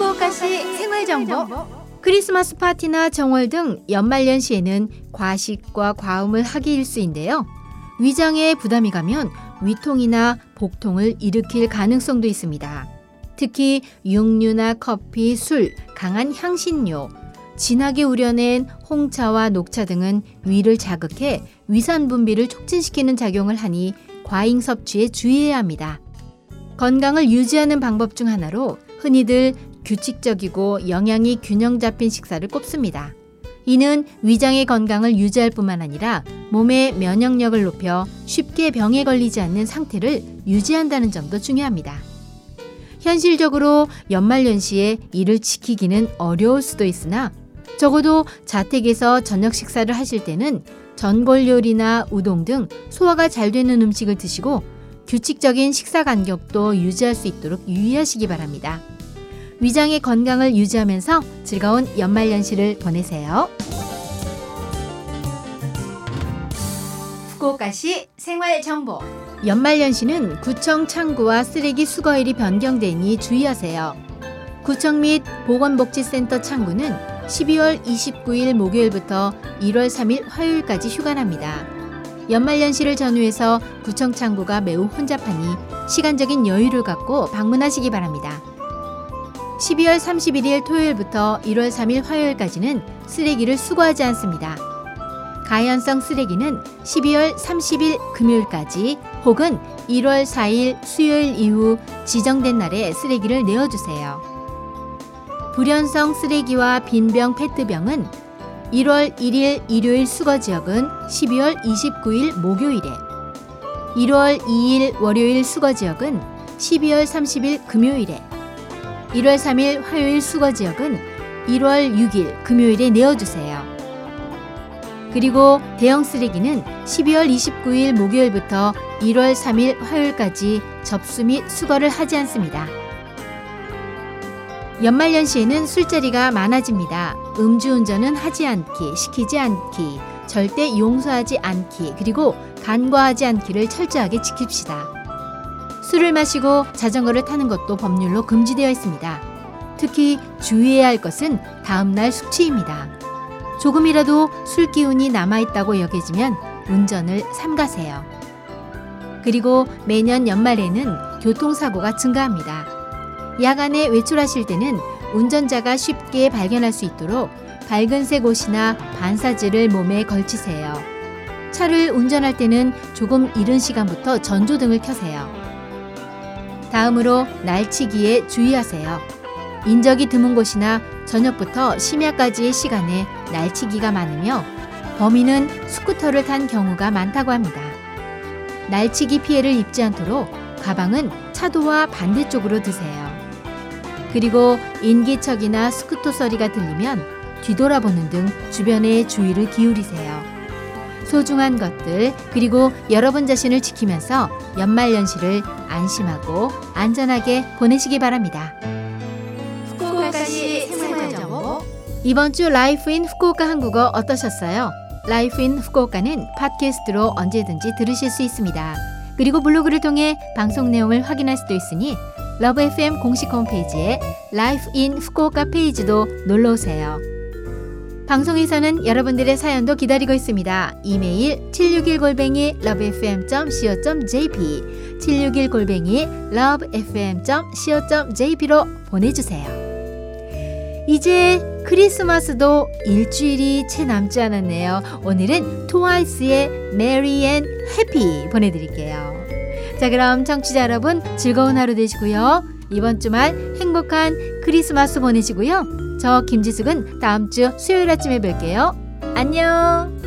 후쿠오카시 생활 정보 크리스마스 파티나 정월 등 연말연 시에는 과식과 과음을 하기 일수인데요. 위장에 부담이 가면 위통이나 복통을 일으킬 가능성도 있습니다. 특히 육류나 커피, 술, 강한 향신료, 진하게 우려낸 홍차와 녹차 등은 위를 자극해 위산 분비를 촉진시키는 작용을 하니 과잉 섭취에 주의해야 합니다. 건강을 유지하는 방법 중 하나로 흔히들 규칙적이고 영양이 균형 잡힌 식사를 꼽습니다. 이는 위장의 건강을 유지할 뿐만 아니라 몸의 면역력을 높여 쉽게 병에 걸리지 않는 상태를 유지한다는 점도 중요합니다. 현실적으로 연말연시에 이를 지키기는 어려울 수도 있으나 적어도 자택에서 저녁 식사를 하실 때는 전골 요리나 우동 등 소화가 잘 되는 음식을 드시고 규칙적인 식사 간격도 유지할 수 있도록 유의하시기 바랍니다. 위장의 건강을 유지하면서 즐거운 연말연시를 보내세요. 후쿠오카시 생활정보 연말연시는 구청 창구와 쓰레기 수거일이 변경되니 주의하세요. 구청 및 보건복지센터 창구는 12월 29일 목요일부터 1월 3일 화요일까지 휴관합니다. 연말연시를 전후해서 구청 창구가 매우 혼잡하니 시간적인 여유를 갖고 방문하시기 바랍니다. 12월 31일 토요일부터 1월 3일 화요일까지는 쓰레기를 수거하지 않습니다. 가연성 쓰레기는 12월 30일 금요일까지 혹은 1월 4일 수요일 이후 지정된 날에 쓰레기를 내어주세요. 불연성 쓰레기와 빈병 페트병은 1월 1일 일요일 수거 지역은 12월 29일 목요일에 1월 2일 월요일 수거 지역은 12월 30일 금요일에 1월 3일 화요일 수거 지역은 1월 6일 금요일에 내어주세요. 그리고 대형 쓰레기는 12월 29일 목요일부터 1월 3일 화요일까지 접수 및 수거를 하지 않습니다. 연말연시에는 술자리가 많아집니다. 음주운전은 하지 않기, 시키지 않기, 절대 용서하지 않기, 그리고 간과하지 않기를 철저하게 지킵시다. 술을 마시고 자전거를 타는 것도 법률로 금지되어 있습니다. 특히 주의해야 할 것은 다음날 숙취입니다. 조금이라도 술 기운이 남아있다고 여겨지면 운전을 삼가세요. 그리고 매년 연말에는 교통사고가 증가합니다. 야간에 외출하실 때는 운전자가 쉽게 발견할 수 있도록 밝은색 옷이나 반사지를 몸에 걸치세요. 차를 운전할 때는 조금 이른 시간부터 전조등을 켜세요. 다음으로 날치기에 주의하세요. 인적이 드문 곳이나 저녁부터 심야까지의 시간에 날치기가 많으며 범인은 스쿠터를 탄 경우가 많다고 합니다. 날치기 피해를 입지 않도록 가방은 차도와 반대쪽으로 드세요. 그리고 인기척이나 스쿠터 소리가 들리면 뒤돌아보는 등 주변에 주의를 기울이세요. 소중한 것들 그리고 여러분 자신을 지키면서 연말연시를 안심하고 안전하게 보내시기 바랍니다. 후쿠오카시 생활정보 이번 주 Life in Fukuoka 한국어 어떠셨어요? Life in Fukuoka는 팟캐스트로 언제든지 들으실 수 있습니다. 그리고 블로그를 통해 방송 내용을 확인할 수도 있으니 LOVE FM 공식 홈페이지에 Life in Fukuoka 페이지도 놀러 오세요. 방송에서는 여러분들의 사연도 기다리고 있습니다. 이메일 761골뱅이 lovefm.co.jp 761골뱅이 lovefm.co.jp로 보내주세요. 이제 크리스마스도 일주일이 채 남지 않았네요. 오늘은 트와이스의 Merry and Happy 보내드릴게요. 자 그럼 청취자 여러분 즐거운 하루 되시고요. 이번 주말 행복한 크리스마스 보내시고요. 저 김지숙은 다음 주 수요일 아침에 뵐게요. 안녕!